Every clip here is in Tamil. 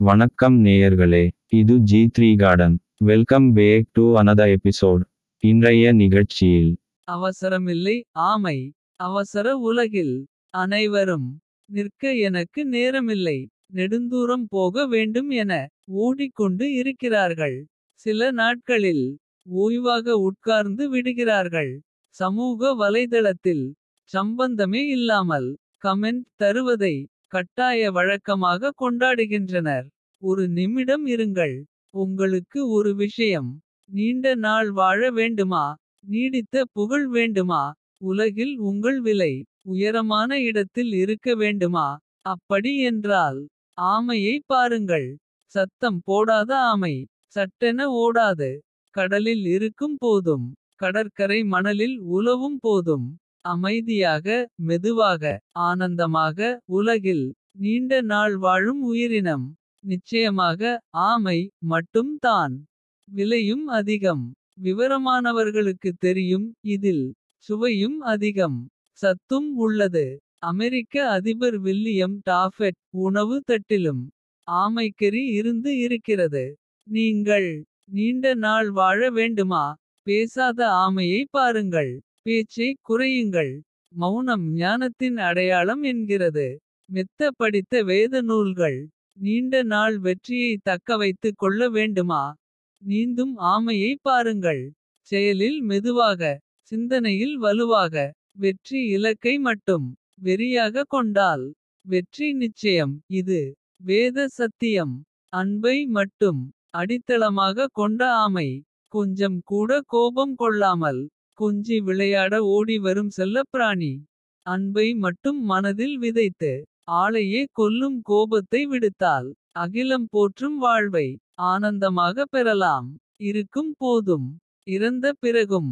வணக்கம் நேயர்களே இது G three garden. Welcome back to another episode இன்றைய நிகழ்ச்சியில். அவசரமில்லை ஆமை. அவசர உலகில் அனைவரும் நிற்க எனக்கு நேரமில்லை. நெடுந்தூரம் போக வேண்டும் என ஓடிக்கொண்டு இருக்கிறார்கள். சில நாட்களில் ஓய்வாக உட்கார்ந்து விடுகிறார்கள். சமூக வலைதளத்தில் சம்பந்தமே இல்லாமல் கமெண்ட் தருவதை கட்டாய வழக்கமாக கொண்டாடுகின்றனர். ஒரு நிமிடம் இருங்கள். உங்களுக்கு ஒரு விஷயம். நீண்ட நாள் வாழ வேண்டுமா? நீடித்த புகழ் வேண்டுமா? உலகில் உங்கள் விலை உயரமான இடத்தில் இருக்க வேண்டுமா? அப்படி என்றால் ஆமையை பாருங்கள். சத்தம் போடாத ஆமை. சட்டென ஓடாது. கடலில் இருக்கும் போதும். கடற்கரை மணலில் உலவும் போதும். அமைதியாக மெதுவாக ஆனந்தமாக உலகில் நீண்ட நாள் வாழும் உயிரினம். நிச்சயமாக ஆமை மட்டும் தான். விலையும் அதிகம். விவரமானவர்களுக்கு தெரியும் இதில் சுவையும் அதிகம். சத்தும் உள்ளது. அமெரிக்க அதிபர் வில்லியம் டாஃபெட் உணவு தட்டிலும் ஆமைக்கறி இருந்து இருக்கிறது. நீங்கள் நீண்ட நாள் வாழ வேண்டுமா? பேசாத ஆமையை பாருங்கள். பேச்சை குறையுங்கள். மௌனம் ஞானத்தின் அடையாளம் என்கிறது. மெத்த படித்த வேத நூல்கள். நீண்ட நாள் வெற்றியை தக்கவைத்துக் கொள்ள வேண்டுமா? நீந்தும் ஆமையை பாருங்கள். செயலில் மெதுவாக சிந்தனையில் வலுவாக வெற்றி இலக்கை மட்டும் வெறியாக கொண்டால் வெற்றி நிச்சயம். இது வேத சத்தியம். அன்பை மட்டும் அடித்தளமாக கொண்ட ஆமை. கொஞ்சம் கூட கோபம் கொள்ளாமல் கொஞ்சி விளையாட ஓடி வரும் செல்லப்பிராணி. அன்பை மட்டும் மனதில் விதைத்து ஆளையே கொல்லும் கோபத்தை விடுத்தால் அகிலம் போற்றும் வாழ்வை ஆனந்தமாக பெறலாம். இருக்கும் போதும் இறந்த பிறகும்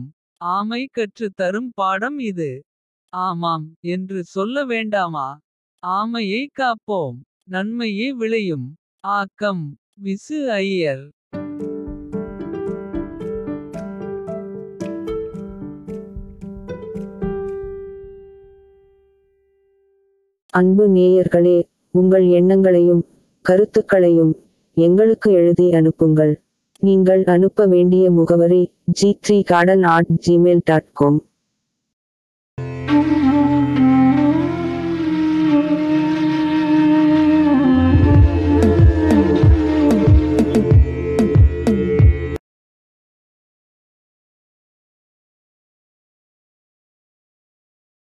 ஆமை கற்று தரும் பாடம் இது. ஆமாம் என்று சொல்ல வேண்டாமா? ஆமையை காப்போம் நன்மையே விளையும். ஆக்கம் விசு ஐயர். அன்பு நேயர்களே உங்கள் எண்ணங்களையும் கருத்துக்களையும் எங்களுக்கு எழுதி அனுப்புங்கள். நீங்கள் அனுப்ப வேண்டிய முகவரி G three garden at Gmail dot com